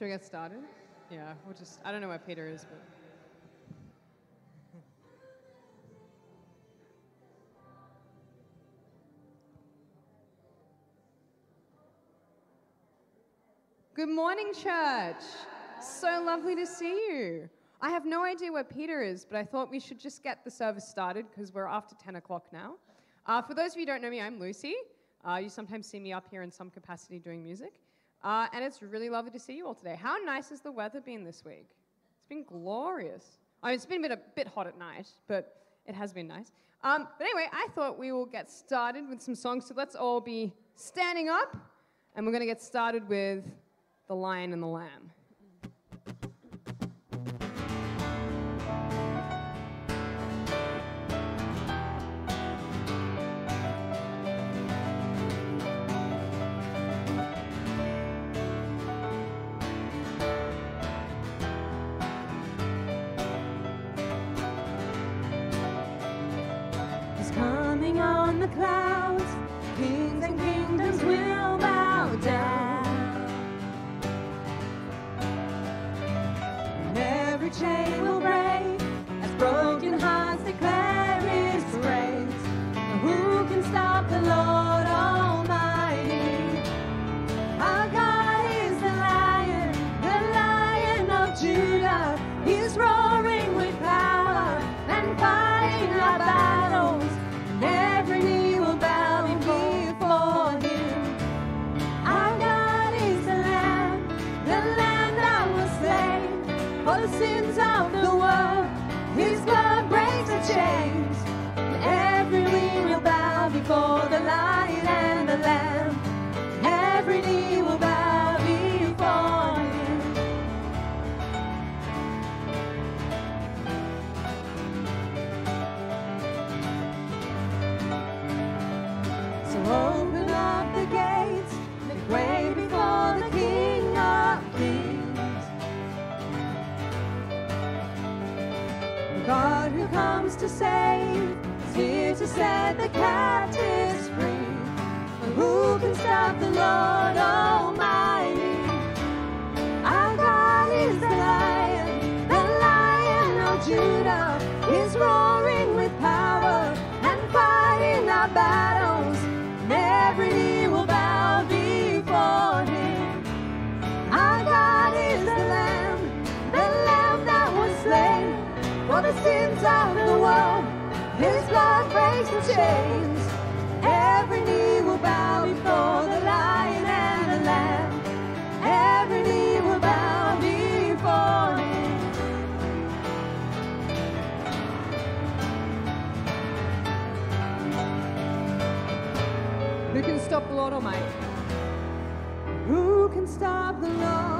Should we get started? Yeah, we'll just, I don't know where Peter is, but. Good morning, church. So lovely to see you. I have no idea where Peter is, but I thought we should just get the service started because we're after 10 o'clock now. Uh, for those of you who don't know me, I'm Lucy. Uh, you sometimes see me up here in some capacity doing music. Uh, and it's really lovely to see you all today. How nice has the weather been this week? It's been glorious. I mean, it's been a bit, a bit hot at night, but it has been nice. Um, but anyway, I thought we will get started with some songs. So let's all be standing up, and we're going to get started with The Lion and the Lamb. Comes to save here to set the captives free. But who can stop the Lord Almighty? Our God is the Lion, the Lion of Judah, is roaring with power and fighting our battles. Sins of the world. His blood breaks the chains. Every knee will bow before the Lion and the Lamb. Every knee will bow before Him. Who can stop the Lord Almighty? Who can stop the Lord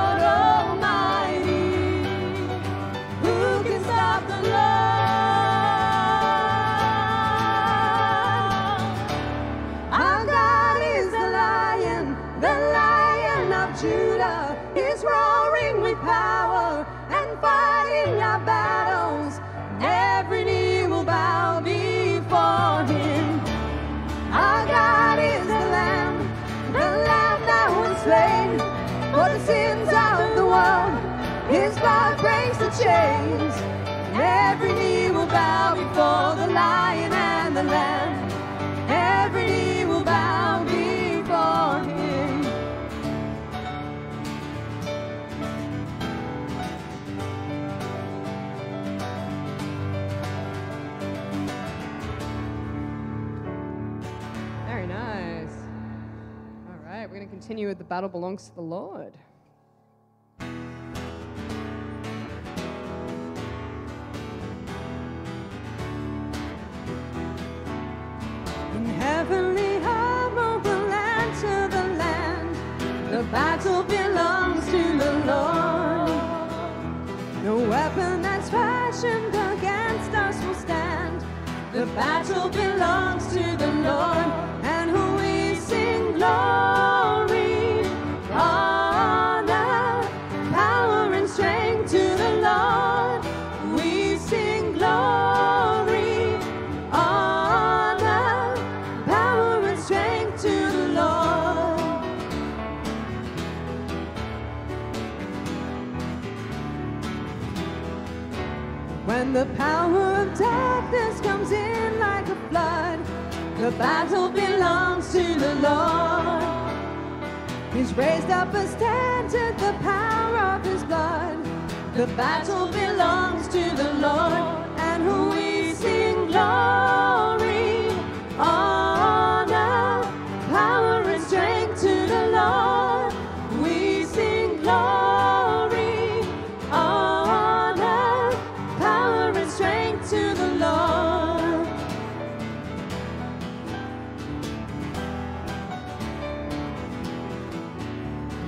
breaks the chains. Every knee will bow before the Lion and the Lamb. Every knee will bow before Him. Very nice. All right, we're going to continue with The Battle Belongs to the Lord. heavenly honorable and to the land. The battle belongs to the Lord. No weapon that's fashioned against us will stand. The battle belongs to the Lord, and we sing glory. The power of darkness comes in like a flood, the battle belongs to the Lord. He's raised up a standard, the power of his blood. The battle belongs to the Lord, and we sing glory,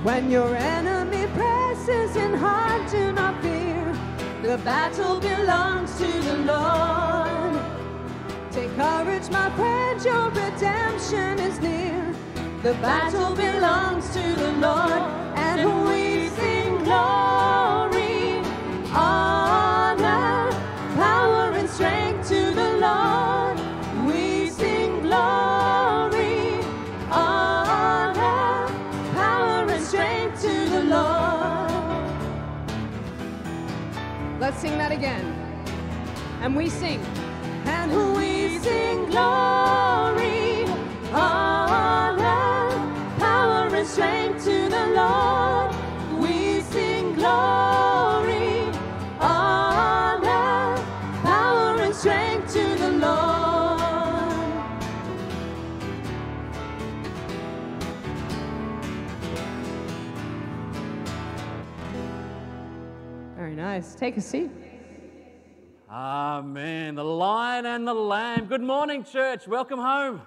When your enemy presses in hard, do not fear. The battle belongs to the Lord. Take courage, my friend, your redemption is near. The battle belongs to the Lord, and we Let's sing that again. And we sing. And we sing glory, Take a seat. Amen. The lion and the lamb. Good morning, church. Welcome home.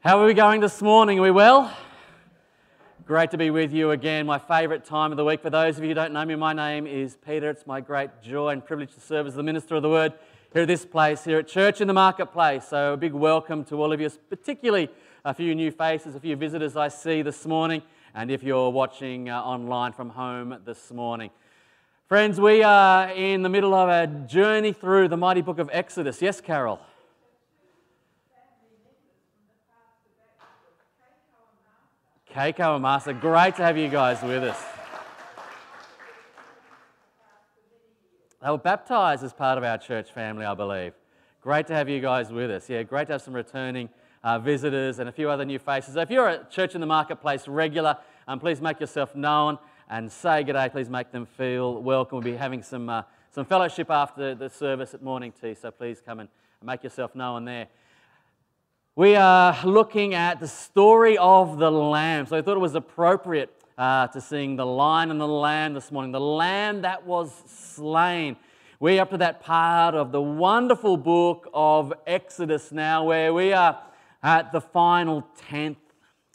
How are we going this morning? Are we well? Great to be with you again. My favourite time of the week. For those of you who don't know me, my name is Peter. It's my great joy and privilege to serve as the minister of the word here at this place, here at Church in the Marketplace. So, a big welcome to all of you, particularly a few new faces, a few visitors I see this morning, and if you're watching uh, online from home this morning. Friends, we are in the middle of a journey through the mighty book of Exodus. Yes, Carol? Keiko and Master, great to have you guys with us. They were baptized as part of our church family, I believe. Great to have you guys with us. Yeah, great to have some returning uh, visitors and a few other new faces. So if you're a Church in the Marketplace regular, um, please make yourself known and say good day. Please make them feel welcome. We'll be having some, uh, some fellowship after the service at morning tea, so please come and make yourself known there. We are looking at the story of the Lamb. So I thought it was appropriate uh, to sing the Lion and the Lamb this morning. The Lamb that was slain. We're up to that part of the wonderful book of Exodus now, where we are at the final 10th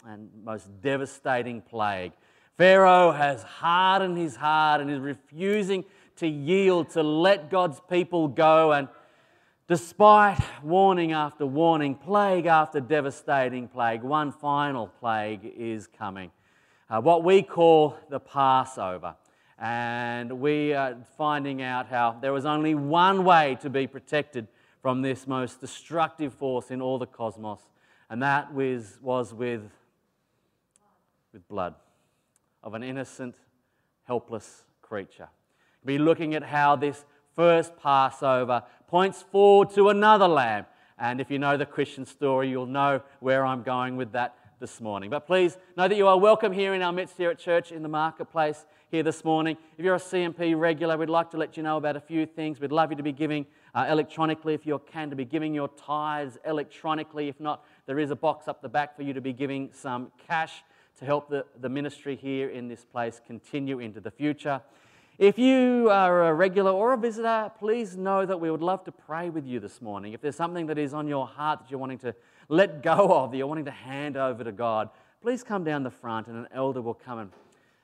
and most devastating plague. Pharaoh has hardened his heart and is refusing to yield, to let God's people go. And despite warning after warning, plague after devastating plague, one final plague is coming. Uh, what we call the Passover. And we are finding out how there was only one way to be protected from this most destructive force in all the cosmos, and that was, was with, with blood of an innocent, helpless creature. Be looking at how this first Passover points forward to another lamb. And if you know the Christian story, you'll know where I'm going with that this morning. But please know that you are welcome here in our midst here at church in the marketplace here this morning. If you're a CMP regular, we'd like to let you know about a few things. We'd love you to be giving uh, electronically if you can, to be giving your tithes electronically. If not, there is a box up the back for you to be giving some cash to help the, the ministry here in this place continue into the future. If you are a regular or a visitor, please know that we would love to pray with you this morning. If there's something that is on your heart that you're wanting to let go of, that you're wanting to hand over to God, please come down the front and an elder will come and,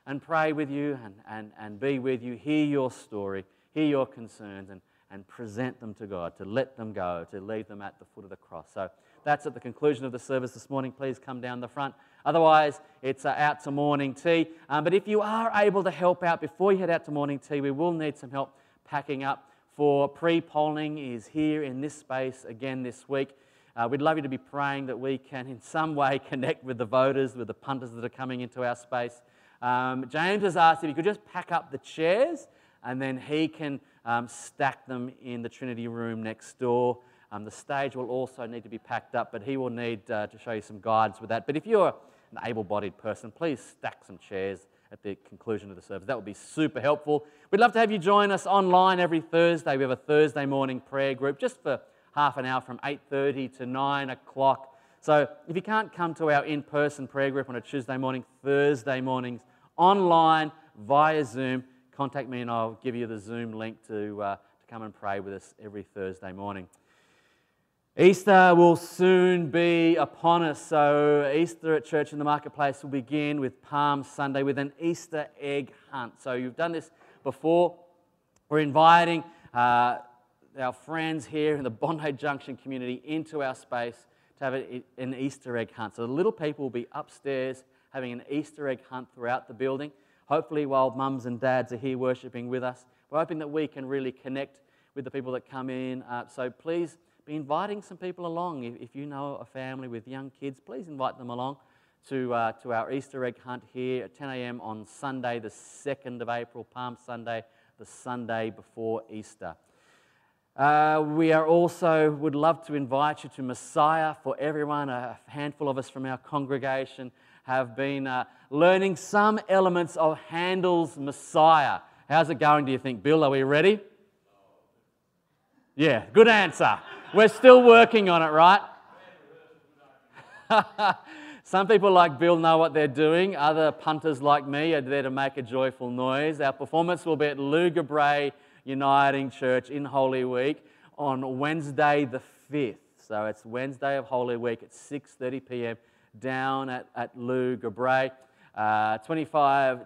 and pray with you and, and, and be with you, hear your story, hear your concerns, and, and present them to God, to let them go, to leave them at the foot of the cross. So that's at the conclusion of the service this morning. Please come down the front. Otherwise, it's uh, out to morning tea. Um, but if you are able to help out before you head out to morning tea, we will need some help packing up for pre-polling is here in this space again this week. Uh, we'd love you to be praying that we can in some way connect with the voters, with the punters that are coming into our space. Um, James has asked if you could just pack up the chairs and then he can um, stack them in the Trinity room next door. Um, the stage will also need to be packed up, but he will need uh, to show you some guides with that. But if you're an able bodied person, please stack some chairs at the conclusion of the service. That would be super helpful. We'd love to have you join us online every Thursday. We have a Thursday morning prayer group just for half an hour from 8.30 to 9 o'clock. So if you can't come to our in-person prayer group on a Tuesday morning, Thursday mornings, online via Zoom, contact me and I'll give you the Zoom link to, uh, to come and pray with us every Thursday morning. Easter will soon be upon us. So, Easter at Church in the Marketplace will begin with Palm Sunday with an Easter egg hunt. So, you've done this before. We're inviting uh, our friends here in the Bondi Junction community into our space to have an Easter egg hunt. So, the little people will be upstairs having an Easter egg hunt throughout the building. Hopefully, while mums and dads are here worshiping with us, we're hoping that we can really connect with the people that come in. Uh, so, please be inviting some people along. If, if, you know a family with young kids, please invite them along to, uh, to our Easter egg hunt here at 10 a.m. on Sunday, the 2nd of April, Palm Sunday, the Sunday before Easter. Uh, we are also would love to invite you to Messiah for everyone. A handful of us from our congregation have been uh, learning some elements of Handel's Messiah. How's it going, do you think, Bill? Are we ready? Yeah, good answer. We're still working on it, right? Some people like Bill know what they're doing. Other punters like me are there to make a joyful noise. Our performance will be at Luga Uniting Church in Holy Week on Wednesday the 5th. So it's Wednesday of Holy Week at 6.30 p.m. down at, at Bray. Uh, $25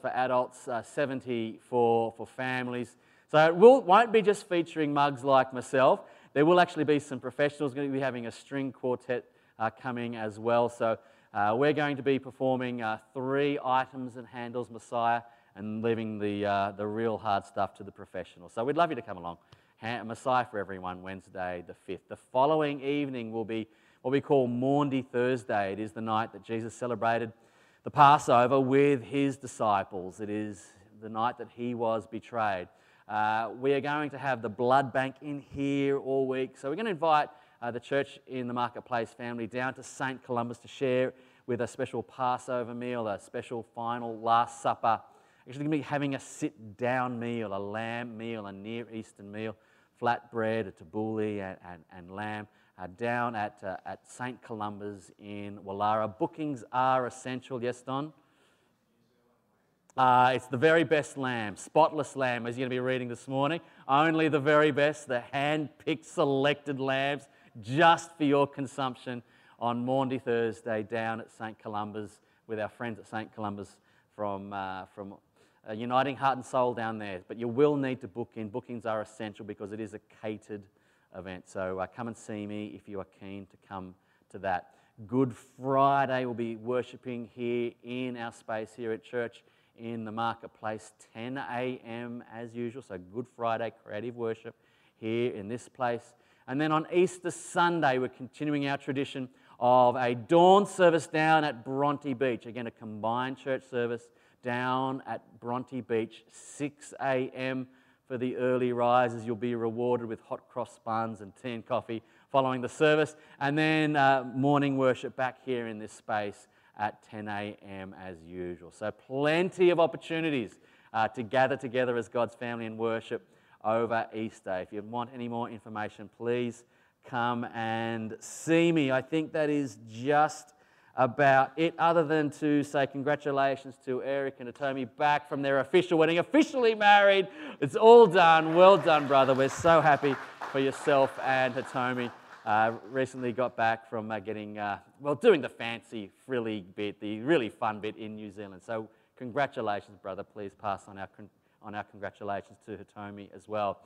for adults, uh, 70 for, for families. So it will, won't be just featuring mugs like myself. There will actually be some professionals going to be having a string quartet uh, coming as well. So uh, we're going to be performing uh, three items in Handel's Messiah and leaving the, uh, the real hard stuff to the professionals. So we'd love you to come along. Messiah for everyone, Wednesday the 5th. The following evening will be what we call Maundy Thursday. It is the night that Jesus celebrated the Passover with his disciples. It is the night that he was betrayed. Uh, we are going to have the blood bank in here all week. So we're going to invite uh, the church in the Marketplace family down to St. Columba's to share with a special Passover meal, a special final Last Supper. Actually, going to be having a sit down meal, a lamb meal, a Near Eastern meal, flatbread, a tabbouleh, and, and, and lamb. Uh, down at, uh, at St. Columba's in Woollahra. Bookings are essential, yes, Don? Uh, it's the very best lamb, spotless lamb, as you're going to be reading this morning. Only the very best, the hand picked, selected lambs just for your consumption on Maundy Thursday down at St. Columba's with our friends at St. Columba's from, uh, from uh, Uniting Heart and Soul down there. But you will need to book in. Bookings are essential because it is a catered event. So uh, come and see me if you are keen to come to that. Good Friday, we'll be worshipping here in our space here at church in the marketplace, 10 a.m. as usual. So, Good Friday creative worship here in this place. And then on Easter Sunday, we're continuing our tradition of a dawn service down at Bronte Beach. Again, a combined church service down at Bronte Beach, 6 a.m. for the early risers. You'll be rewarded with hot cross buns and tea and coffee following the service. And then uh, morning worship back here in this space at 10 a.m. as usual. So, plenty of opportunities uh, to gather together as God's family and worship over Easter. If you want any more information, please come and see me. I think that is just about it, other than to say congratulations to Eric and Hitomi back from their official wedding, officially married. It's all done. Well done, brother. We're so happy for yourself and Hitomi. Uh, recently got back from uh, getting, uh, well, doing the fancy, frilly bit, the really fun bit in New Zealand. So, congratulations, brother. Please pass on our, on our congratulations to Hitomi as well.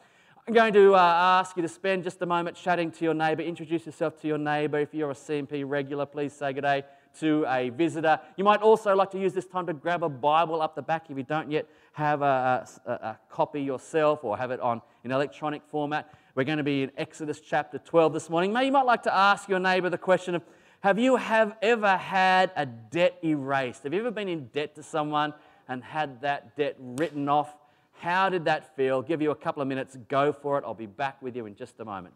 I'm going to uh, ask you to spend just a moment chatting to your neighbour. Introduce yourself to your neighbour. If you're a CMP regular, please say good day to a visitor. You might also like to use this time to grab a Bible up the back if you don't yet have a, a, a copy yourself or have it on in electronic format. We're going to be in Exodus chapter 12 this morning. Maybe you might like to ask your neighbour the question of Have you have ever had a debt erased? Have you ever been in debt to someone and had that debt written off? How did that feel? Give you a couple of minutes. Go for it. I'll be back with you in just a moment.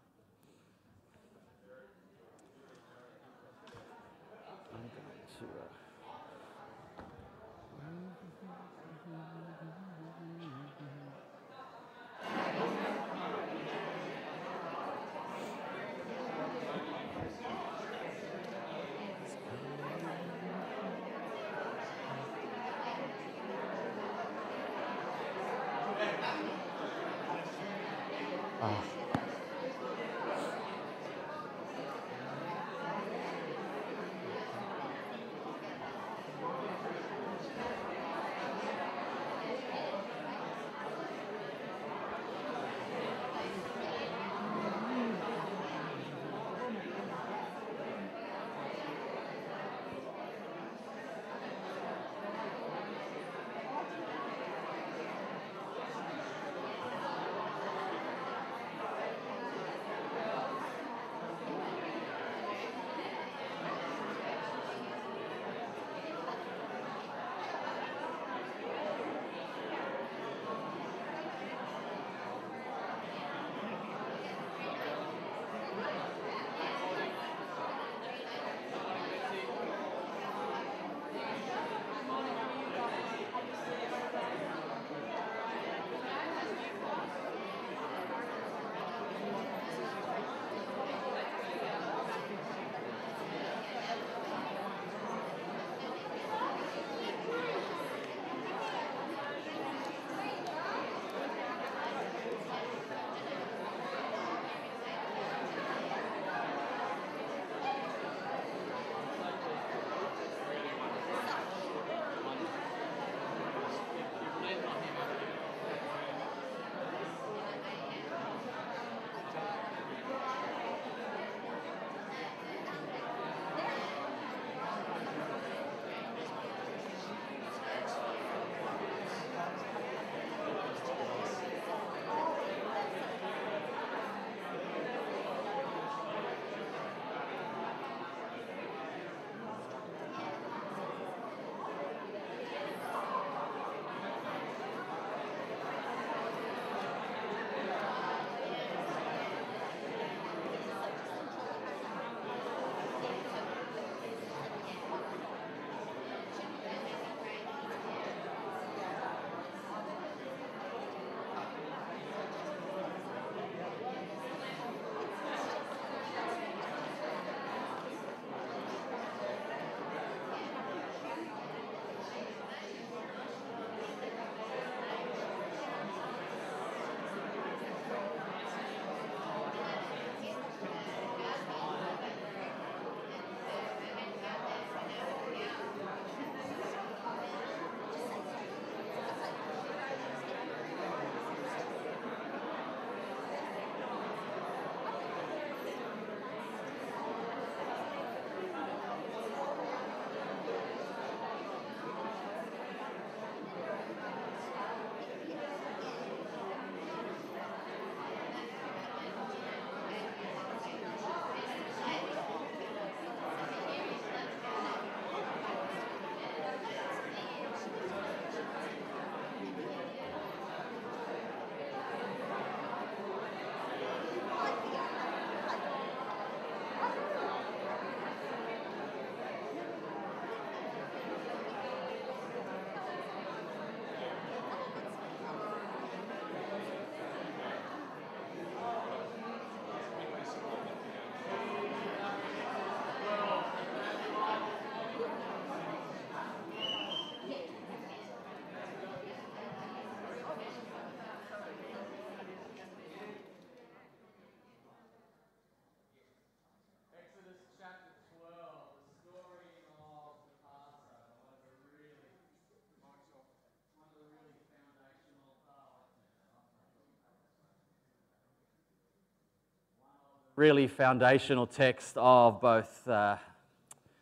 Really foundational text of both uh,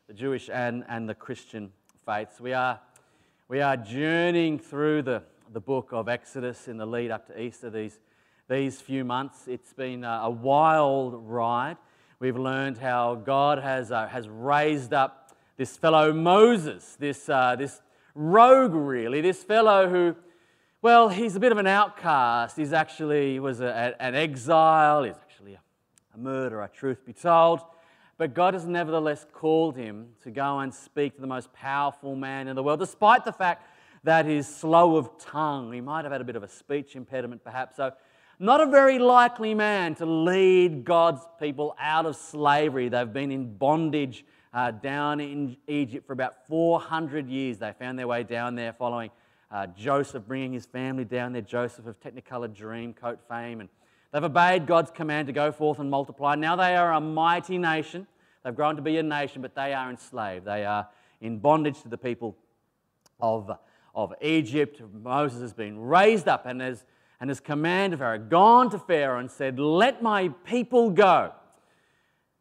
the Jewish and, and the Christian faiths. We are, we are journeying through the, the book of Exodus in the lead up to Easter these, these few months. It's been a, wild ride. We've learned how God has, uh, has raised up this fellow Moses, this, uh, this rogue, really, this fellow who, well, he's a bit of an outcast. He's actually was a, an exile. He's actually a murderer, truth be told. But God has nevertheless called him to go and speak to the most powerful man in the world, despite the fact that he's slow of tongue. He might have had a bit of a speech impediment, perhaps. So, not a very likely man to lead God's people out of slavery. They've been in bondage uh, down in Egypt for about 400 years. They found their way down there following uh, Joseph bringing his family down there, Joseph of Technicolor Dreamcoat fame. And they've obeyed God's command to go forth and multiply. Now they are a mighty nation. They've grown to be a nation, but they are enslaved. They are in bondage to the people of, of Egypt. Moses has been raised up and has, and has commanded Pharaoh, gone to Pharaoh and said, Let my people go.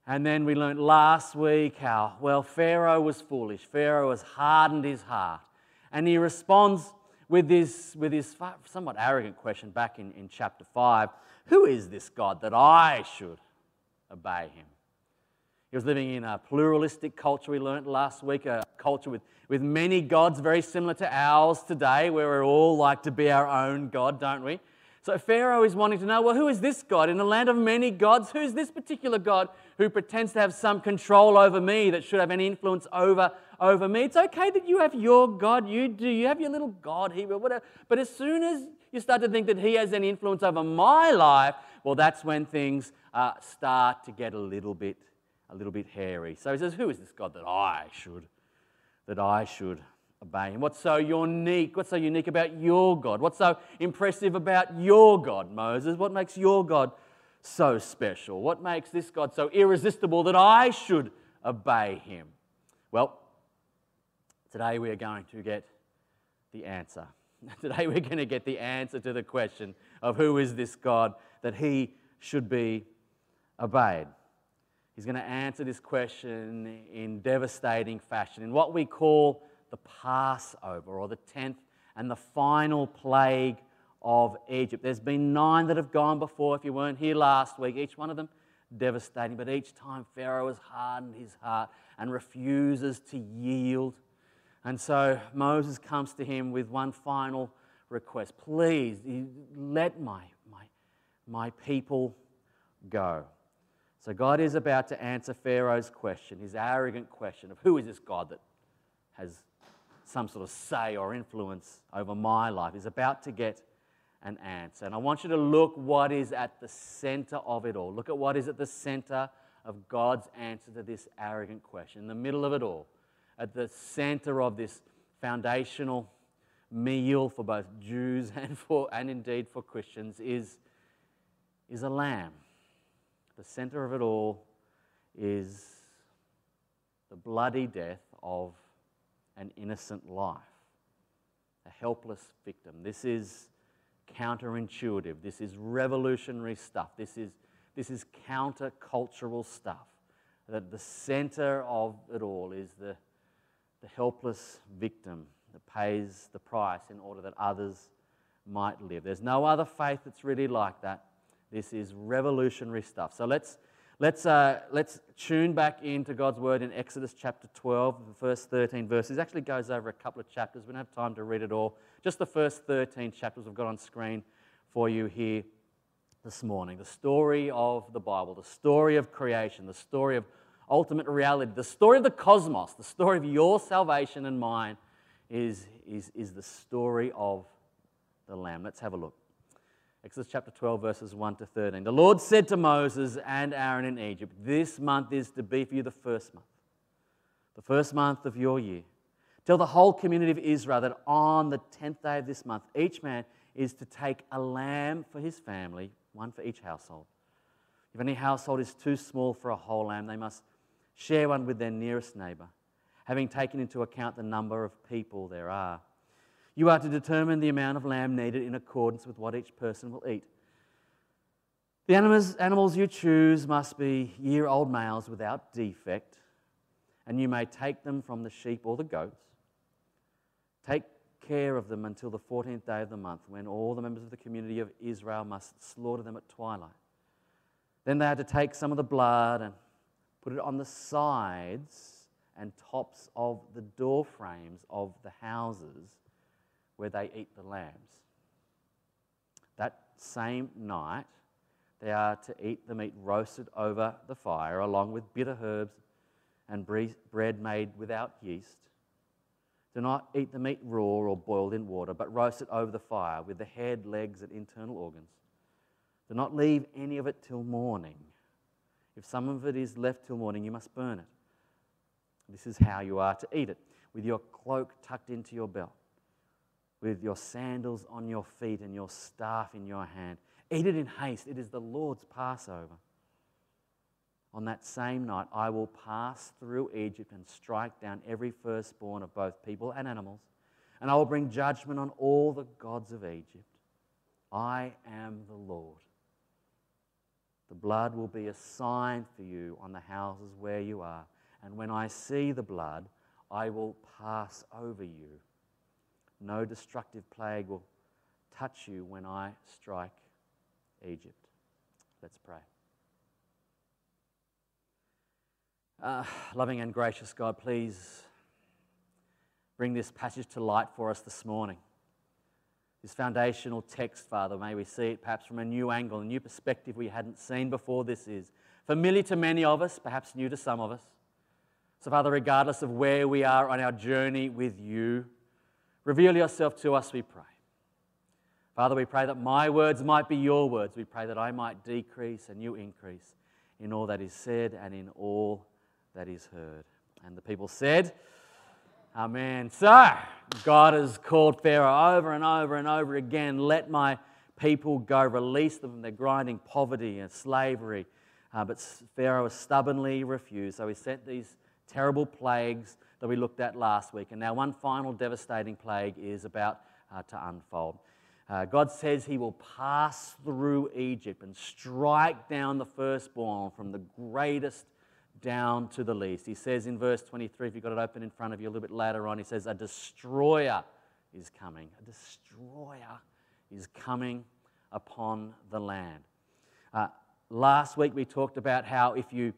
And then we learnt last week how, well, Pharaoh was foolish. Pharaoh has hardened his heart. And he responds with this, with this somewhat arrogant question back in, in chapter 5 Who is this God that I should obey him? He was living in a pluralistic culture, we learnt last week, a culture with, with many gods, very similar to ours today, where we all like to be our own God, don't we? So Pharaoh is wanting to know well, who is this God? In a land of many gods, who's this particular God who pretends to have some control over me that should have any influence over, over me? It's okay that you have your God, you do, you have your little God here, whatever. But as soon as you start to think that He has any influence over my life, well, that's when things uh, start to get a little bit, a little bit hairy. So he says, Who is this God that I should, that I should obey him? What's so unique? What's so unique about your God? What's so impressive about your God, Moses? What makes your God so special? What makes this God so irresistible that I should obey him? Well, today we are going to get the answer. Today we're going to get the answer to the question of who is this God that he should be obeyed. He's going to answer this question in devastating fashion, in what we call the Passover or the 10th and the final plague of Egypt. There's been nine that have gone before, if you weren't here last week, each one of them devastating, but each time Pharaoh has hardened his heart and refuses to yield. And so Moses comes to him with one final request please let my, my, my people go. So God is about to answer Pharaoh's question, his arrogant question of who is this God that has some sort of say or influence over my life. He's about to get an answer. And I want you to look what is at the center of it all. Look at what is at the center of God's answer to this arrogant question. In the middle of it all, at the center of this foundational meal for both Jews and for and indeed for Christians is, is a lamb. The center of it all is the bloody death of an innocent life, a helpless victim. This is counterintuitive. This is revolutionary stuff. This is, this is countercultural stuff. That the center of it all is the, the helpless victim that pays the price in order that others might live. There's no other faith that's really like that. This is revolutionary stuff. So let's Let's, uh, let's tune back into God's word in Exodus chapter 12, the first 13 verses. It actually goes over a couple of chapters. We don't have time to read it all. Just the first 13 chapters we've got on screen for you here this morning. The story of the Bible, the story of creation, the story of ultimate reality, the story of the cosmos, the story of your salvation and mine is, is, is the story of the Lamb. Let's have a look. Exodus chapter 12, verses 1 to 13. The Lord said to Moses and Aaron in Egypt, This month is to be for you the first month, the first month of your year. Tell the whole community of Israel that on the 10th day of this month, each man is to take a lamb for his family, one for each household. If any household is too small for a whole lamb, they must share one with their nearest neighbor, having taken into account the number of people there are. You are to determine the amount of lamb needed in accordance with what each person will eat. The animals, animals you choose must be year old males without defect, and you may take them from the sheep or the goats. Take care of them until the 14th day of the month, when all the members of the community of Israel must slaughter them at twilight. Then they had to take some of the blood and put it on the sides and tops of the door frames of the houses where they eat the lambs. That same night, they are to eat the meat roasted over the fire, along with bitter herbs and bread made without yeast. Do not eat the meat raw or boiled in water, but roast it over the fire with the head, legs, and internal organs. Do not leave any of it till morning. If some of it is left till morning, you must burn it. This is how you are to eat it with your cloak tucked into your belt, with your sandals on your feet, and your staff in your hand. Eat it in haste. It is the Lord's Passover. On that same night, I will pass through Egypt and strike down every firstborn of both people and animals, and I will bring judgment on all the gods of Egypt. I am the Lord. The blood will be a sign for you on the houses where you are, and when I see the blood, I will pass over you. No destructive plague will touch you when I strike Egypt. Let's pray. Uh, loving and gracious God, please bring this passage to light for us this morning. This foundational text, Father, may we see it perhaps from a new angle, a new perspective we hadn't seen before. This is familiar to many of us, perhaps new to some of us. So, Father, regardless of where we are on our journey with you, reveal yourself to us, we pray. Father, we pray that my words might be your words. We pray that I might decrease and you increase in all that is said and in all that is heard. And the people said, Amen. So, God has called Pharaoh over and over and over again let my people go, release them from their grinding poverty and slavery. Uh, but Pharaoh stubbornly refused. So, he sent these terrible plagues that we looked at last week. And now, one final devastating plague is about uh, to unfold. Uh, God says he will pass through Egypt and strike down the firstborn from the greatest down to the least. He says in verse 23, if you've got it open in front of you a little bit later on, he says, A destroyer is coming. A destroyer is coming upon the land. Uh, last week we talked about how if you,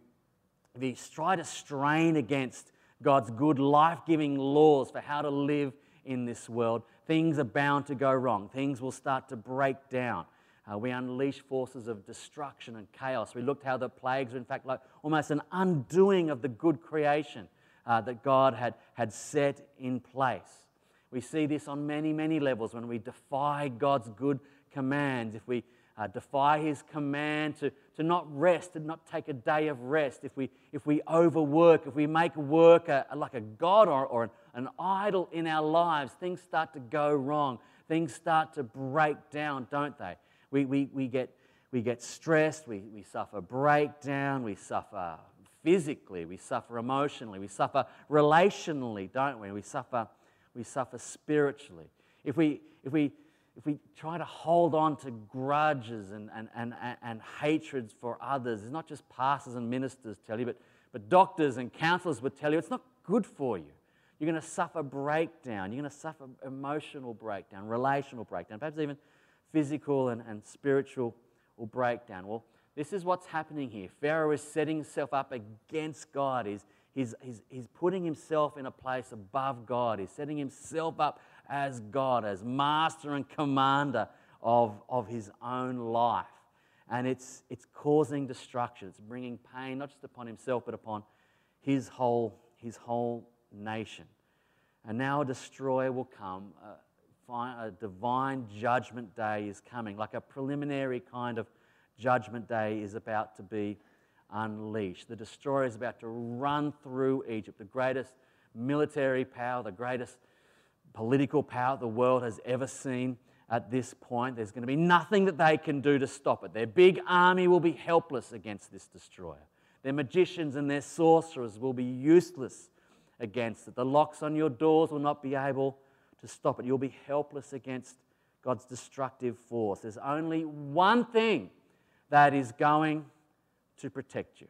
if you try to strain against God's good, life giving laws for how to live in this world, things are bound to go wrong. Things will start to break down. Uh, we unleash forces of destruction and chaos. We looked how the plagues are, in fact, like almost an undoing of the good creation uh, that God had, had set in place. We see this on many, many levels when we defy God's good commands. If we uh, defy His command to, to not rest, to not take a day of rest, if we, if we overwork, if we make work a, like a God or, or an, an idol in our lives, things start to go wrong. Things start to break down, don't they? We, we, we, get, we get stressed, we, we suffer breakdown, we suffer physically, we suffer emotionally, we suffer relationally, don't we? We suffer, we suffer spiritually. If we, if we, if we try to hold on to grudges and, and, and, and hatreds for others, it's not just pastors and ministers tell you, but, but doctors and counselors would tell you it's not good for you. You're going to suffer breakdown. You're going to suffer emotional breakdown, relational breakdown, perhaps even physical and, and spiritual will break down. Well, this is what's happening here. Pharaoh is setting himself up against God. He's, he's, he's, he's putting himself in a place above God. He's setting himself up as God, as master and commander of, of his own life. And it's, it's causing destruction. It's bringing pain, not just upon himself, but upon his whole, his whole nation. And now a destroyer will come. Uh, a divine judgment day is coming, like a preliminary kind of judgment day is about to be unleashed. The destroyer is about to run through Egypt, the greatest military power, the greatest political power the world has ever seen at this point. There's going to be nothing that they can do to stop it. Their big army will be helpless against this destroyer. Their magicians and their sorcerers will be useless against it. The locks on your doors will not be able to stop it. You'll be helpless against God's destructive force. There's only one thing that is going to protect you.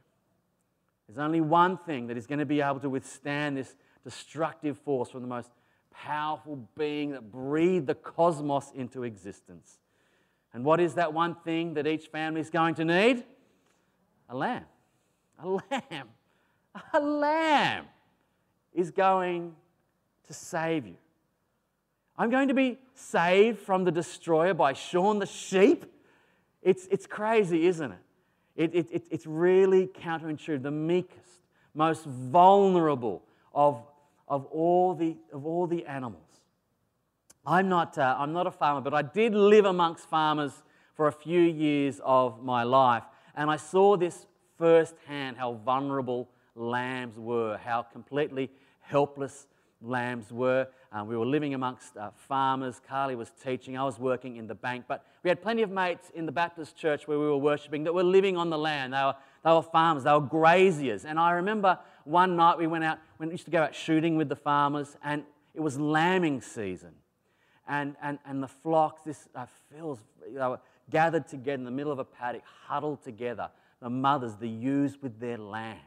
There's only one thing that is going to be able to withstand this destructive force from the most powerful being that breathed the cosmos into existence. And what is that one thing that each family is going to need? A lamb. A lamb. A lamb is going to save you. I'm going to be saved from the destroyer by Shaun the sheep. It's, it's crazy, isn't it? It, it, it? It's really counterintuitive. The meekest, most vulnerable of, of, all, the, of all the animals. I'm not, uh, I'm not a farmer, but I did live amongst farmers for a few years of my life. And I saw this firsthand how vulnerable lambs were, how completely helpless lambs were. Um, we were living amongst uh, farmers. Carly was teaching. I was working in the bank. But we had plenty of mates in the Baptist church where we were worshipping that were living on the land. They were, they were farmers, they were graziers. And I remember one night we went out, we used to go out shooting with the farmers, and it was lambing season. And, and, and the flocks, this uh, feels, they were gathered together in the middle of a paddock, huddled together. The mothers, the ewes with their lambs.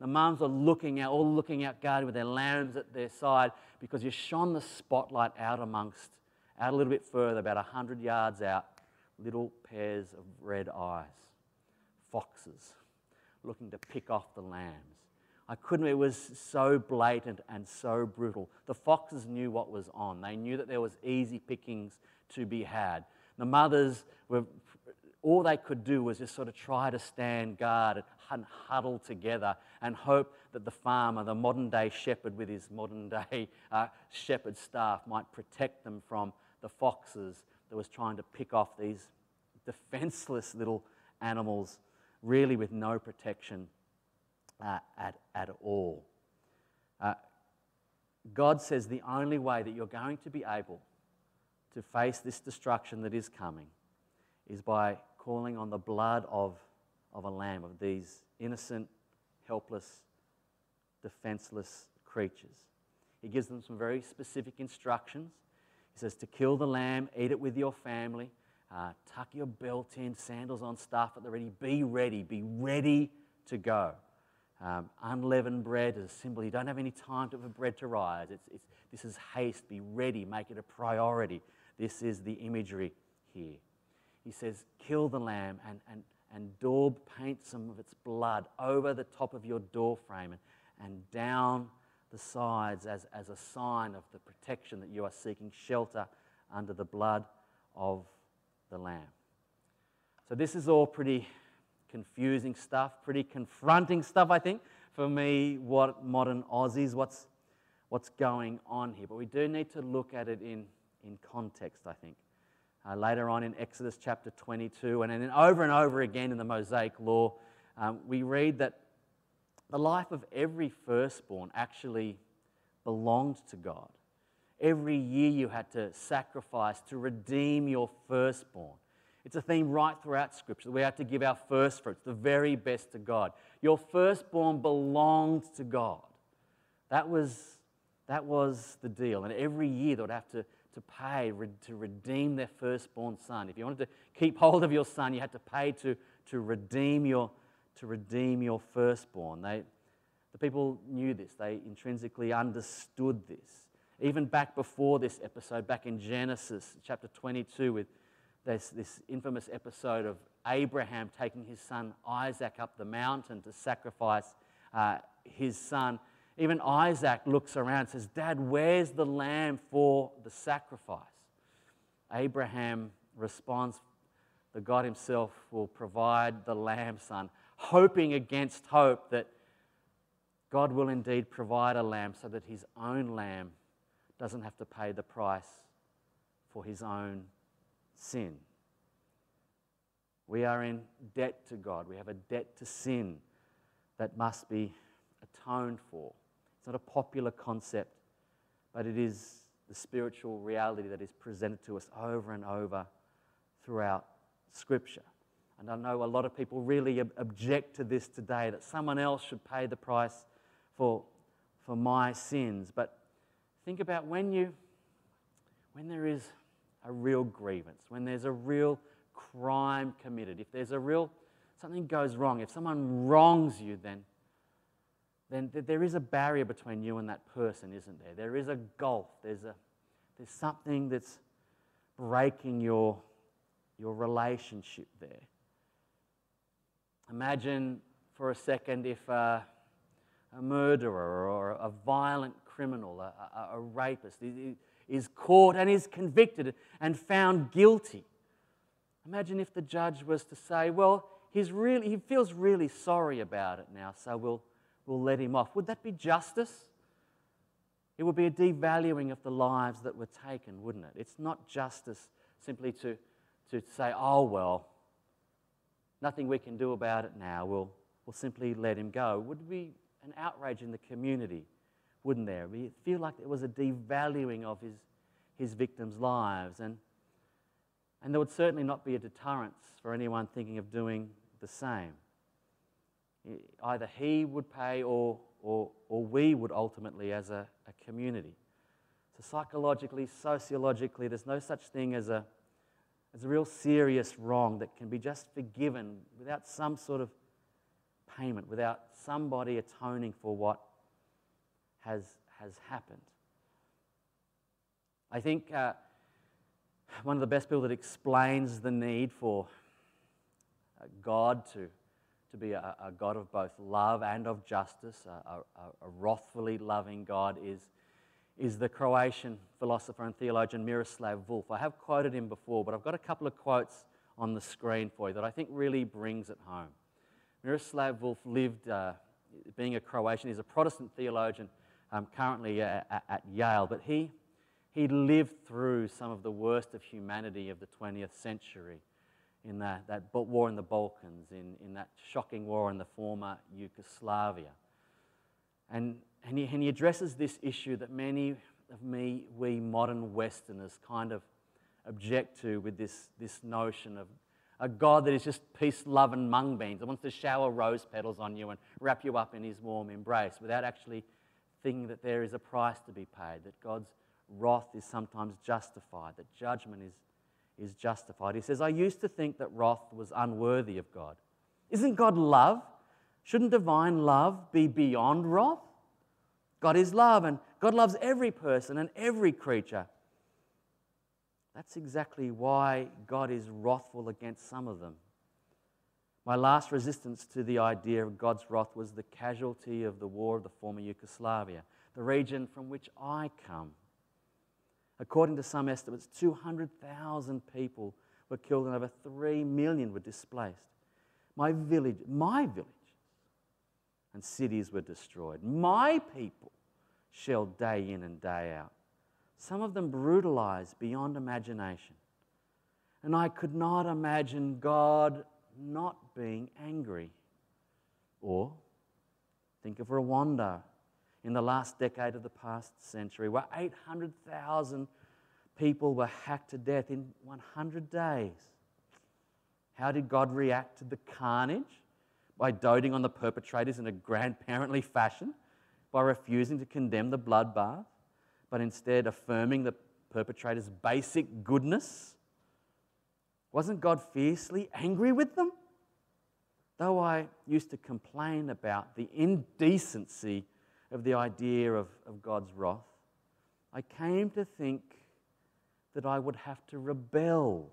The mums are looking out, all looking out, guarded with their lambs at their side because you shone the spotlight out amongst, out a little bit further, about 100 yards out, little pairs of red eyes, foxes, looking to pick off the lambs. I couldn't, it was so blatant and so brutal. The foxes knew what was on. They knew that there was easy pickings to be had. The mothers were, all they could do was just sort of try to stand guard and huddle together and hope that the farmer, the modern day shepherd with his modern day uh, shepherd staff, might protect them from the foxes that was trying to pick off these defenseless little animals, really with no protection uh, at, at all. Uh, God says the only way that you're going to be able to face this destruction that is coming is by calling on the blood of, of a lamb, of these innocent, helpless, defenseless creatures. He gives them some very specific instructions. He says to kill the lamb, eat it with your family, uh, tuck your belt in, sandals on, staff at the ready. Be ready, be ready to go. Um, unleavened bread is a symbol. You don't have any time for bread to rise. It's, it's, this is haste. Be ready. Make it a priority. This is the imagery here. He says, kill the lamb and, and, and daub, paint some of its blood over the top of your door frame and, and down the sides as, as a sign of the protection that you are seeking shelter under the blood of the lamb. So, this is all pretty confusing stuff, pretty confronting stuff, I think, for me, what modern Aussies, what's, what's going on here. But we do need to look at it in, in context, I think. Uh, later on in Exodus chapter 22, and then over and over again in the Mosaic Law, um, we read that the life of every firstborn actually belonged to God. Every year you had to sacrifice to redeem your firstborn. It's a theme right throughout Scripture. We have to give our first fruits, the very best to God. Your firstborn belonged to God. That was, that was the deal. And every year they would have to, to pay to redeem their firstborn son. If you wanted to keep hold of your son, you had to pay to, to, redeem, your, to redeem your firstborn. They, the people knew this, they intrinsically understood this. Even back before this episode, back in Genesis chapter 22, with there's this infamous episode of Abraham taking his son Isaac up the mountain to sacrifice uh, his son. Even Isaac looks around and says, Dad, where's the lamb for the sacrifice? Abraham responds, The God Himself will provide the lamb, son, hoping against hope that God will indeed provide a lamb so that His own lamb doesn't have to pay the price for His own sin. We are in debt to God. We have a debt to sin that must be atoned for. Not a popular concept, but it is the spiritual reality that is presented to us over and over throughout Scripture. And I know a lot of people really ob- object to this today that someone else should pay the price for, for my sins. But think about when you when there is a real grievance, when there's a real crime committed, if there's a real, something goes wrong, if someone wrongs you, then, then there is a barrier between you and that person, isn't there? There is a gulf, there's, a, there's something that's breaking your, your relationship there. Imagine for a second if a, a murderer or a violent criminal, a, a, a rapist, is caught and is convicted and found guilty. Imagine if the judge was to say, well, he's really, he feels really sorry about it now, so we'll, we'll let him off. Would that be justice? It would be a devaluing of the lives that were taken, wouldn't it? It's not justice simply to, to say, oh, well, nothing we can do about it now. We'll, we'll simply let him go. Would be an outrage in the community, wouldn't there? We feel like it was a devaluing of his, his victims' lives. And, and there would certainly not be a deterrence for anyone thinking of doing the same. Either he would pay or, or, or we would ultimately as a, a community. So, psychologically, sociologically, there's no such thing as a, as a real serious wrong that can be just forgiven without some sort of payment, without somebody atoning for what has, has happened. I think uh, one of the best people that explains the need for uh, God to, to be a, a, God of both love and of justice, a, a, a wrathfully loving God, is, is the Croatian philosopher and theologian Miroslav Volf. I have quoted him before, but I've got a couple of quotes on the screen for you that I think really brings it home. Miroslav Volf lived, uh, being a Croatian, he's a Protestant theologian um, currently at, at Yale, but he, he lived through some of the worst of humanity of the 20th century in that, that war in the Balkans, in, in that shocking war in the former Yugoslavia. And, and, he, and he addresses this issue that many of me, we modern Westerners, kind of object to with this, this notion of a God that is just peace, love, and mung beans, that wants to shower rose petals on you and wrap you up in his warm embrace without actually thinking that there is a price to be paid, that God's wrath is sometimes justified, that judgment is, is justified. He says, I used to think that wrath was unworthy of God. Isn't God love? Shouldn't divine love be beyond wrath? God is love, and God loves every person and every creature. That's exactly why God is wrathful against some of them. My last resistance to the idea of God's wrath was the casualty of the war of the former Yugoslavia, the region from which I come. According to some estimates, 200,000 people were killed and over 3 million were displaced. My village, my villages and cities were destroyed. My people shelled day in and day out. Some of them brutalized beyond imagination. And I could not imagine God not being angry. Or think of Rwanda in the last decade of the past century, where 800,000 people were hacked to death in 100 days. How did God react to the carnage? By doting on the perpetrators in a grandparently fashion, by refusing to condemn the bloodbath, but instead affirming the perpetrator's basic goodness wasn't God fiercely angry with them? Though I used to complain about the indecency of the idea of, of God's wrath, I came to think that I would have to rebel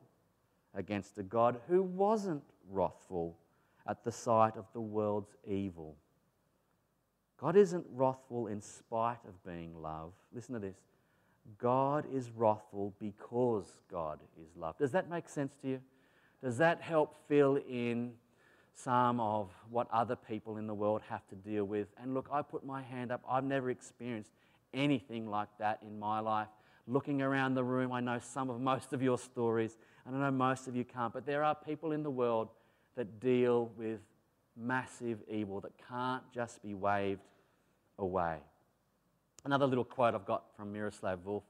against a God who wasn't wrathful at the sight of the world's evil. God isn't wrathful in spite of being love. Listen to this God is wrathful because God is love. Does that make sense to you? Does that help fill in some of what other people in the world have to deal with? And look, I put my hand up. I've never experienced anything like that in my life. Looking around the room, I know some of most of your stories, and I know most of you can't, but there are people in the world that deal with massive evil that can't just be waved away. Another little quote I've got from Miroslav Volf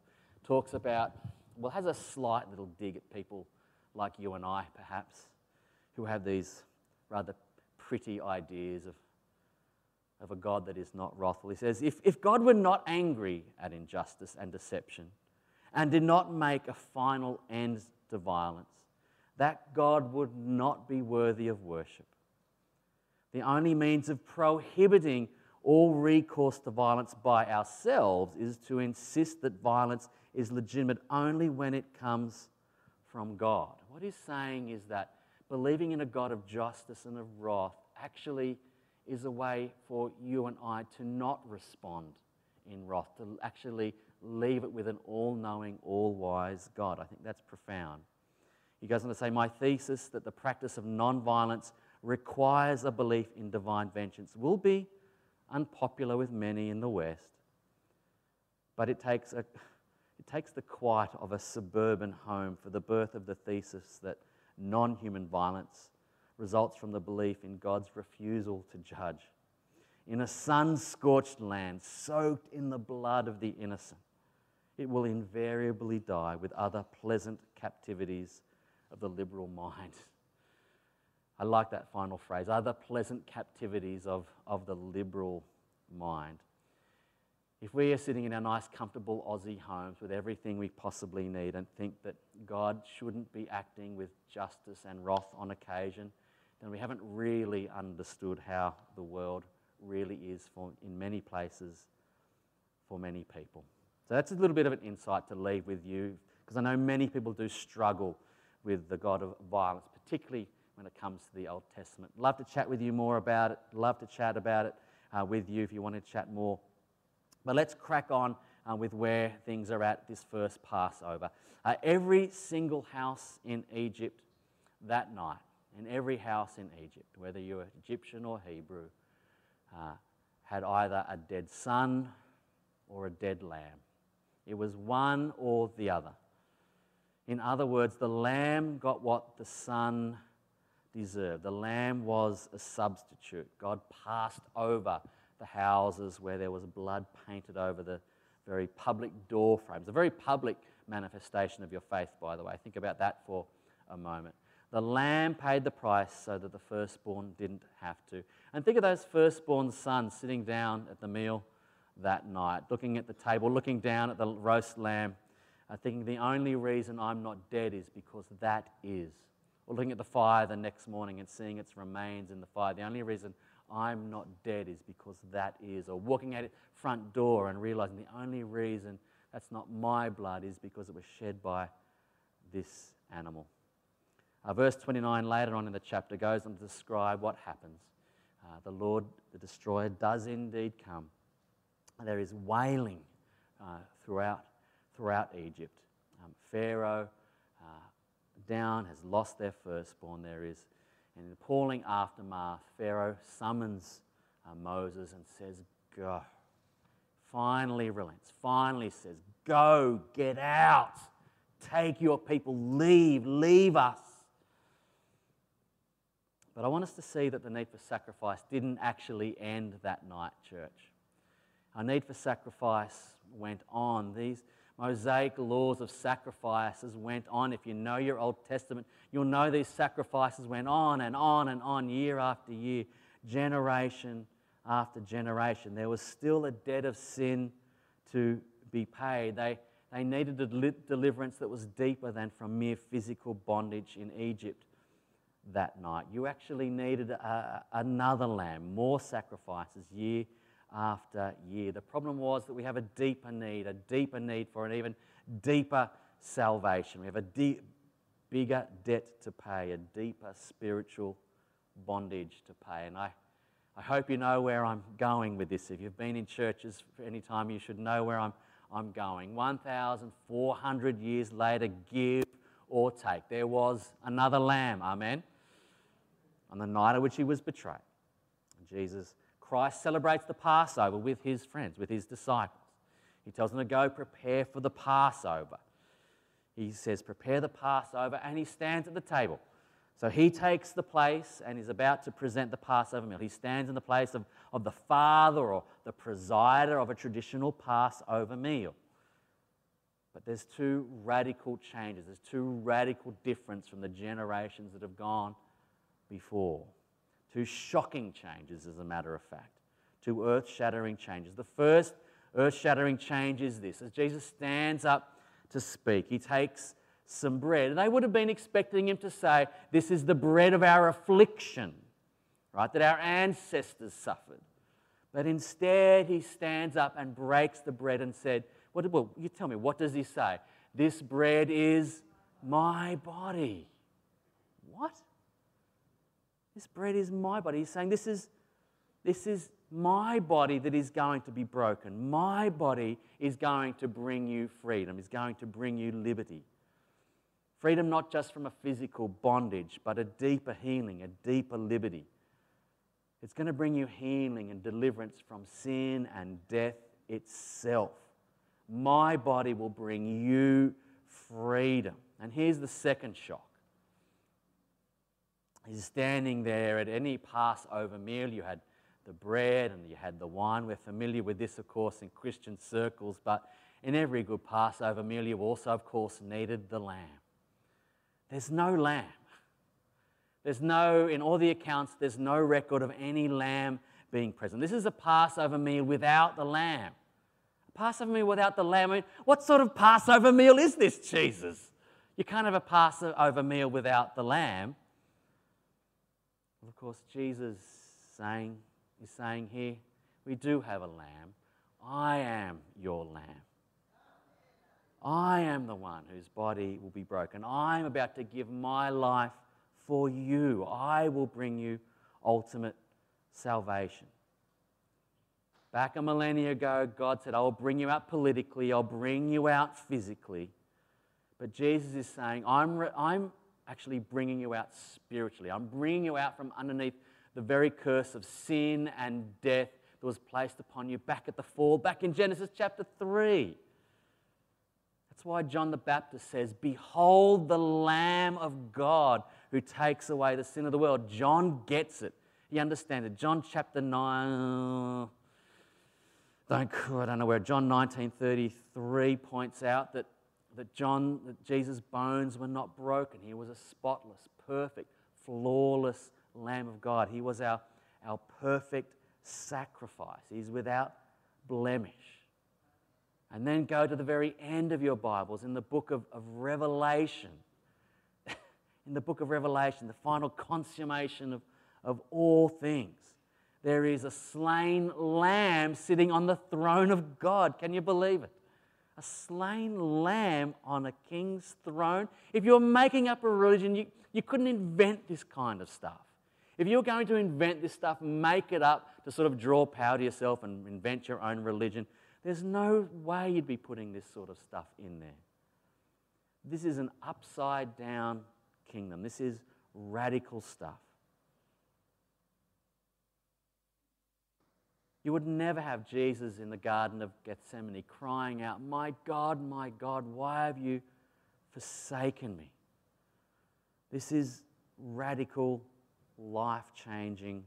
talks about, well, has a slight little dig at people like you and I, perhaps, who have these rather pretty ideas of, of a God that is not wrathful. He says, if, if God were not angry at injustice and deception and did not make a final end to violence, that God would not be worthy of worship. The only means of prohibiting all recourse to violence by ourselves is to insist that violence is legitimate only when it comes from God. What he's saying is that believing in a God of justice and of wrath actually is a way for you and I to not respond in wrath, to actually leave it with an all knowing, all wise God. I think that's profound. He goes on to say, My thesis that the practice of non violence requires a belief in divine vengeance will be unpopular with many in the West, but it takes, a, it takes the quiet of a suburban home for the birth of the thesis that non human violence results from the belief in God's refusal to judge. In a sun scorched land, soaked in the blood of the innocent, it will invariably die with other pleasant captivities of the liberal mind. I like that final phrase other pleasant captivities of, of the liberal mind. If we are sitting in our nice, comfortable Aussie homes with everything we possibly need and think that God shouldn't be acting with justice and wrath on occasion, then we haven't really understood how the world really is for, in many places for many people. So that's a little bit of an insight to leave with you because I know many people do struggle with the God of violence, particularly when it comes to the Old Testament. Love to chat with you more about it. Love to chat about it uh, with you if you want to chat more. But let's crack on uh, with where things are at this first Passover. Uh, every single house in Egypt that night, in every house in Egypt, whether you were Egyptian or Hebrew, uh, had either a dead son or a dead lamb. It was one or the other. In other words, the lamb got what the son deserved. The lamb was a substitute. God passed over the houses where there was blood painted over the very public door frames. A very public manifestation of your faith, by the way. Think about that for a moment. The lamb paid the price so that the firstborn didn't have to. And think of those firstborn sons sitting down at the meal that night, looking at the table, looking down at the roast lamb, uh, thinking the only reason I'm not dead is because that is. Or looking at the fire the next morning and seeing its remains in the fire. The only reason I'm not dead is because that is. Or walking out front door and realizing the only reason that's not my blood is because it was shed by this animal. Uh, verse 29 later on in the chapter goes on to describe what happens. Uh, the Lord, the destroyer, does indeed come. There is wailing uh, throughout, throughout Egypt. Um, Pharaoh uh, down has lost their firstborn. There is in the appalling aftermath, Pharaoh summons uh, Moses and says, Go. Finally relents, finally says, Go, get out, take your people, leave, leave us. But I want us to see that the need for sacrifice didn't actually end that night, church. Our need for sacrifice went on. These Mosaic laws of sacrifices went on. If you know your Old Testament, you'll know these sacrifices went on and on and on, year after year, generation after generation. There was still a debt of sin to be paid. They, they needed a deliverance that was deeper than from mere physical bondage in Egypt that night. You actually needed a, another lamb, more sacrifices year after year. The problem was that we have a deeper need, a deeper need for an even deeper salvation. We have a deep, bigger debt to pay, a deeper spiritual bondage to pay. And I, I hope you know where I'm going with this. If you've been in churches for any time, you should know where I'm, I'm going. 1,400 years later, give or take, there was another lamb. Amen. On the night of which he was betrayed, Jesus Christ celebrates the Passover with his friends, with his disciples. He tells them to go prepare for the Passover. He says, Prepare the Passover, and he stands at the table. So he takes the place and is about to present the Passover meal. He stands in the place of, of the father or the presider of a traditional Passover meal. But there's two radical changes. There's two radical difference from the generations that have gone before. Two shocking changes, as a matter of fact. to earth shattering changes. The first earth shattering change is this as Jesus stands up to speak, he takes some bread. And they would have been expecting him to say, This is the bread of our affliction, right? That our ancestors suffered. But instead, he stands up and breaks the bread and said, what, well, you tell me, what does he say? This bread is my body. What? This bread is my body. He's saying, This is, this is my body that is going to be broken. My body is going to bring you freedom, is going to bring you liberty. Freedom not just from a physical bondage, but a deeper healing, a deeper liberty. It's going to bring you healing and deliverance from sin and death itself. My body will bring you freedom. And here's the second shock. He's standing there at any Passover meal. You had the bread and you had the wine. We're familiar with this, of course, in Christian circles, but in every good Passover meal, you also, of course, needed the lamb. There's no lamb. There's no, in all the accounts, there's no record of any lamb being present. This is a Passover meal without the lamb. A Passover meal without the lamb. What sort of Passover meal is this, Jesus? You can't have a Passover meal without the lamb. Of course, Jesus saying, is saying here, we do have a lamb. I am your lamb. I am the one whose body will be broken. I'm about to give my life for you. I will bring you ultimate salvation. Back a millennia ago, God said, I'll bring you out politically, I'll bring you out physically. But Jesus is saying, I'm, I'm actually bringing you out spiritually. I'm bringing you out from underneath the very curse of sin and death that was placed upon you back at the fall, back in Genesis chapter 3. That's why John the Baptist says, Behold the Lamb of God who takes away the sin of the world. John gets it. He understands it. John chapter 9, don't, I don't know where, John 1933 points out that, that John, that Jesus' bones were not broken. He was a spotless, perfect, flawless Lamb of God. He was our, our perfect sacrifice. He's without blemish. And then go to the very end of your Bibles in the book of, of Revelation. in the book of Revelation, the final consummation of, of all things. There is a slain lamb sitting on the throne of God. Can you believe it? A slain lamb on a king's throne. If you're making up a religion, you, you couldn't invent this kind of stuff. If you're going to invent this stuff, make it up to sort of draw power to yourself and invent your own religion, there's no way you'd be putting this sort of stuff in there. This is an upside down kingdom. This is radical stuff. You would never have Jesus in the Garden of Gethsemane crying out, My God, my God, why have you forsaken me? This is radical life changing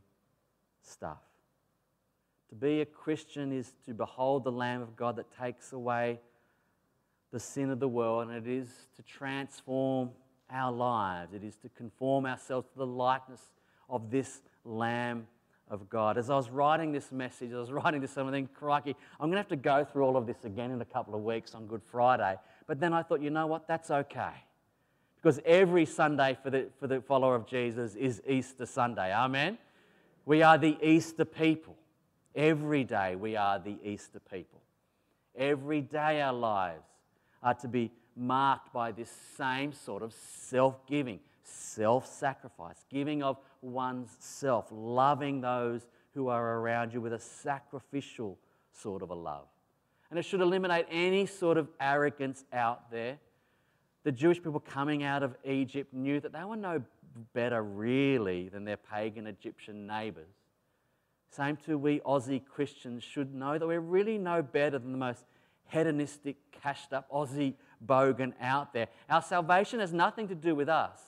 stuff. To be a Christian is to behold the Lamb of God that takes away the sin of the world, and it is to transform our lives. It is to conform ourselves to the likeness of this Lamb of God. As I was writing this message, I was writing this sermon, thinking, crikey, I'm going to have to go through all of this again in a couple of weeks on Good Friday. But then I thought, you know what? That's okay. Because every Sunday for the, for the follower of Jesus is Easter Sunday. Amen? We are the Easter people. Every day we are the Easter people. Every day our lives are to be marked by this same sort of self giving, self sacrifice, giving of one's self, loving those who are around you with a sacrificial sort of a love. And it should eliminate any sort of arrogance out there the Jewish people coming out of Egypt knew that they were no better, really, than their pagan Egyptian neighbors. Same too, we Aussie Christians should know that we're really no better than the most hedonistic, cashed up Aussie bogan out there. Our salvation has nothing to do with us.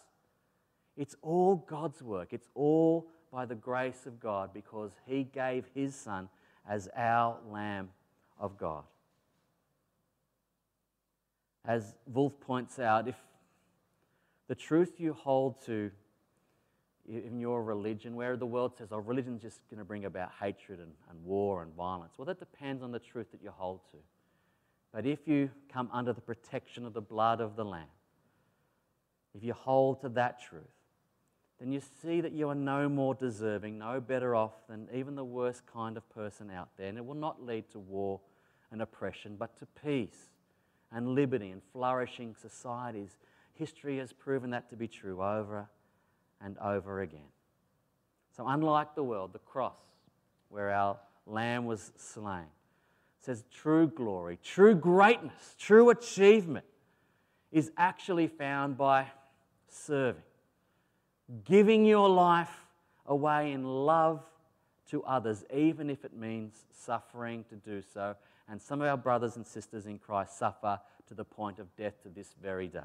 It's all God's work. It's all by the grace of God because He gave His Son as our Lamb of God as Volf points out, if the truth you hold to in your religion, where the world says, oh, religion's just going to bring about hatred and, and war and violence, well, that depends on the truth that you hold to. But if you come under the protection of the blood of the Lamb, if you hold to that truth, then you see that you are no more deserving, no better off than even the worst kind of person out there. And it will not lead to war and oppression, but to peace and liberty and flourishing societies. History has proven that to be true over and over again. So, unlike the world, the cross, where our lamb was slain, says true glory, true greatness, true achievement is actually found by serving, giving your life away in love to others, even if it means suffering to do so. And some of our brothers and sisters in Christ suffer to the point of death to this very day.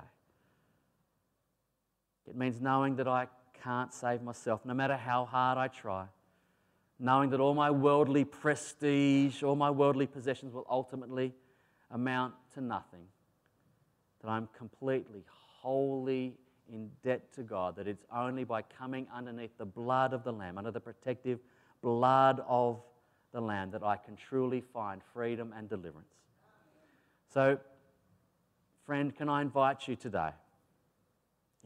It means knowing that I can't save myself, no matter how hard I try. Knowing that all my worldly prestige, all my worldly possessions will ultimately amount to nothing. That I'm completely, wholly in debt to God. That it's only by coming underneath the blood of the Lamb, under the protective blood of the Lamb, that I can truly find freedom and deliverance. So, friend, can I invite you today?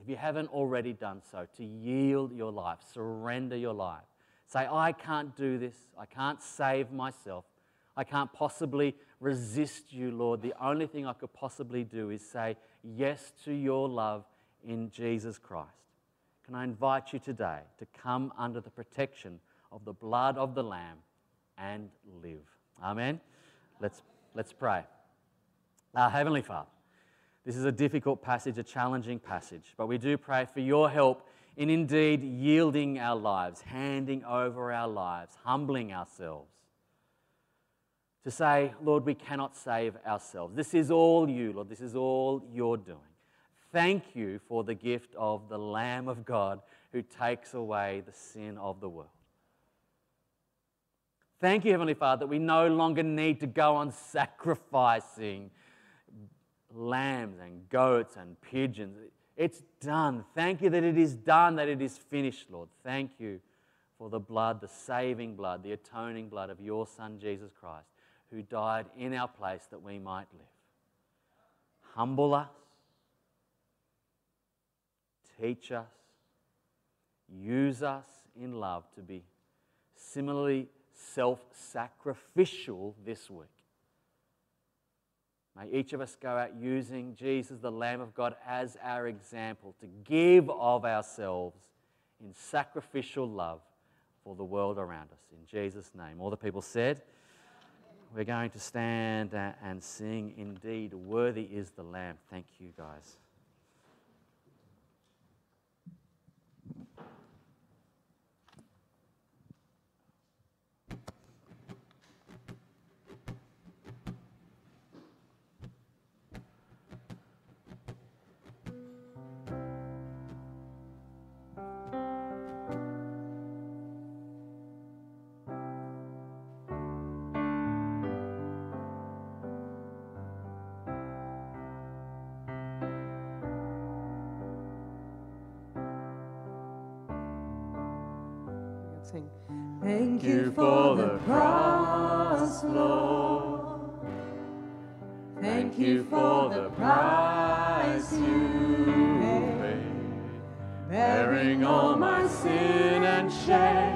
if you haven't already done so, to yield your life, surrender your life. Say, I can't do this. I can't save myself. I can't possibly resist you, Lord. The only thing I could possibly do is say yes to your love in Jesus Christ. Can I invite you today to come under the protection of the blood of the Lamb and live? Amen. Let's, let's pray. Our Heavenly Father, this is a difficult passage, a challenging passage, but we do pray for your help in indeed yielding our lives, handing over our lives, humbling ourselves. To say, Lord, we cannot save ourselves. This is all you, Lord. This is all you're doing. Thank you for the gift of the Lamb of God who takes away the sin of the world. Thank you, Heavenly Father, that we no longer need to go on sacrificing lambs and goats and pigeons. It's done. Thank you that it is done, that it is finished, Lord. Thank you for the blood, the saving blood, the atoning blood of your Son, Jesus Christ, who died in our place that we might live. Humble us, teach us, use us in love to be similarly self sacrificial this week. May each of us go out using Jesus, the Lamb of God, as our example to give of ourselves in sacrificial love for the world around us. In Jesus' name. All the people said, we're going to stand and sing, Indeed, worthy is the Lamb. Thank you, guys. Lord. Thank you for the price you paid, bearing all my sin and shame.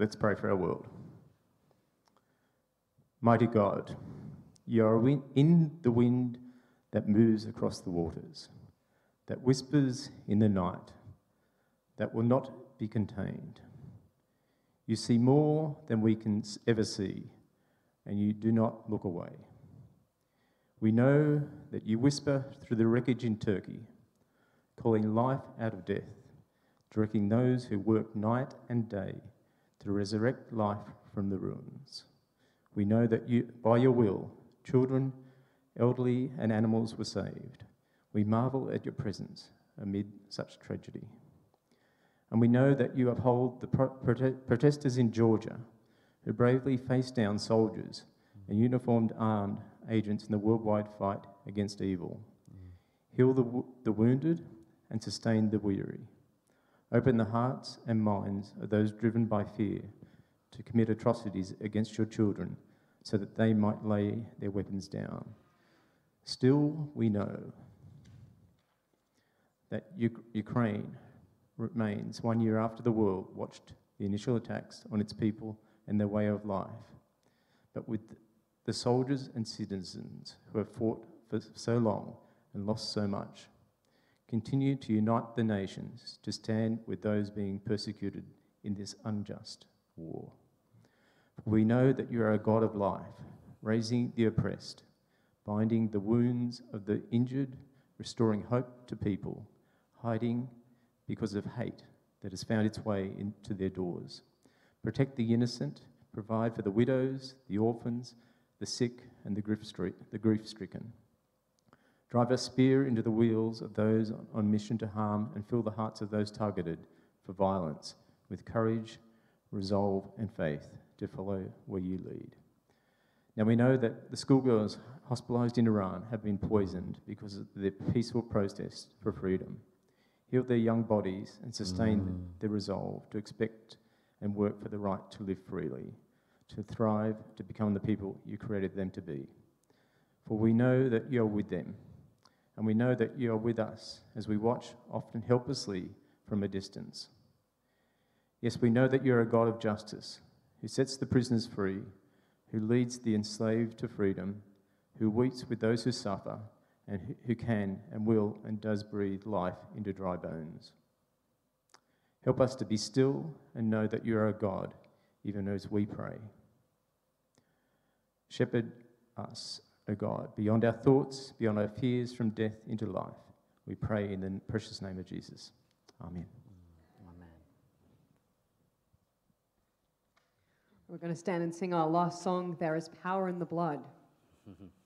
Let's pray for our world. Mighty God, you are in the wind that moves across the waters, that whispers in the night, that will not be contained. You see more than we can ever see, and you do not look away. We know that you whisper through the wreckage in Turkey, calling life out of death, directing those who work night and day to resurrect life from the ruins. We know that you, by your will, children, elderly, and animals were saved. We marvel at your presence amid such tragedy. And we know that you uphold the pro- prote- protesters in Georgia who bravely faced down soldiers and uniformed armed agents in the worldwide fight against evil. Heal the, wo- the wounded and sustain the weary. Open the hearts and minds of those driven by fear to commit atrocities against your children so that they might lay their weapons down. Still, we know that Uk- Ukraine remains one year after the world watched the initial attacks on its people and their way of life. But with the soldiers and citizens who have fought for so long and lost so much, continue to unite the nations to stand with those being persecuted in this unjust war. We know that you are a God of life, raising the oppressed, binding the wounds of the injured, restoring hope to people, hiding because of hate that has found its way into their doors. Protect the innocent, provide for the widows, the orphans, the sick, and the the grief-stricken. Drive a spear into the wheels of those on mission to harm and fill the hearts of those targeted for violence with courage, resolve, and faith to follow where you lead. Now we know that the schoolgirls hospitalised in Iran have been poisoned because of their peaceful protest for freedom. Heal their young bodies and sustain mm. their resolve to expect and work for the right to live freely, to thrive, to become the people you created them to be. For we know that you are with them, and we know that you are with us as we watch, often helplessly, from a distance. Yes, we know that you are a God of justice, who sets the prisoners free, who leads the enslaved to freedom, who weeps with those who suffer, and who can and will and does breathe life into dry bones. Help us to be still and know that you are a God, even as we pray. Shepherd us, O God, beyond our thoughts, beyond our fears, from death into life. We pray in the precious name of Jesus. Amen. Amen. We're going to stand and sing our last song, There is Power in the Blood.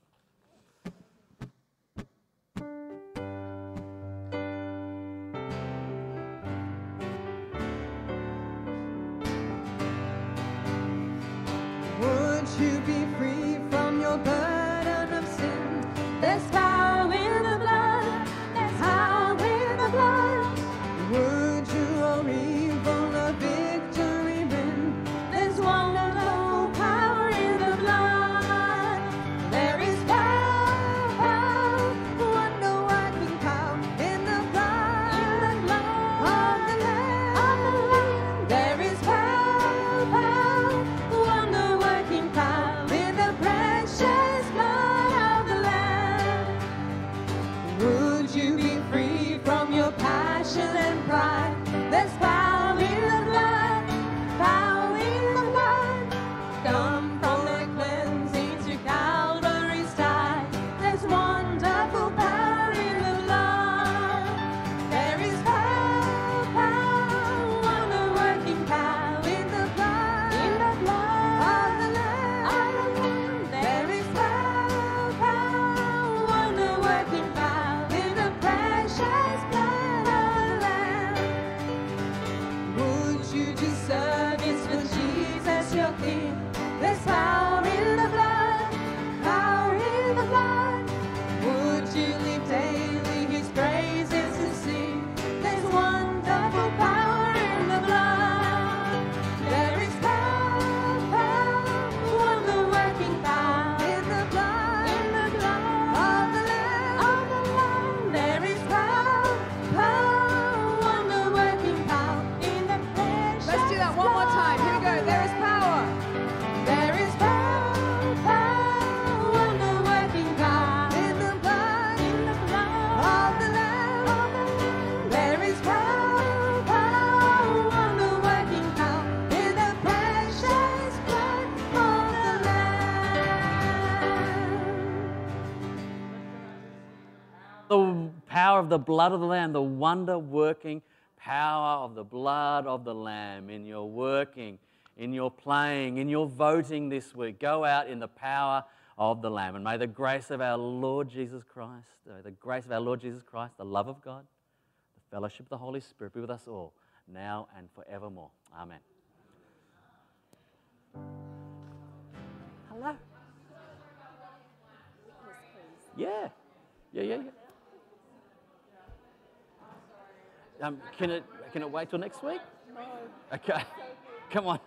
the blood of the Lamb, the wonder working power of the blood of the Lamb in your working, in your playing, in your voting this week. Go out in the power of the Lamb. And may the grace of our Lord Jesus Christ, the grace of our Lord Jesus Christ, the love of God, the fellowship of the Holy Spirit be with us all, now and forevermore. Amen. Hello. Yeah. Yeah, yeah, yeah. Um, can, it, can it wait till next week? No. Okay. Come on.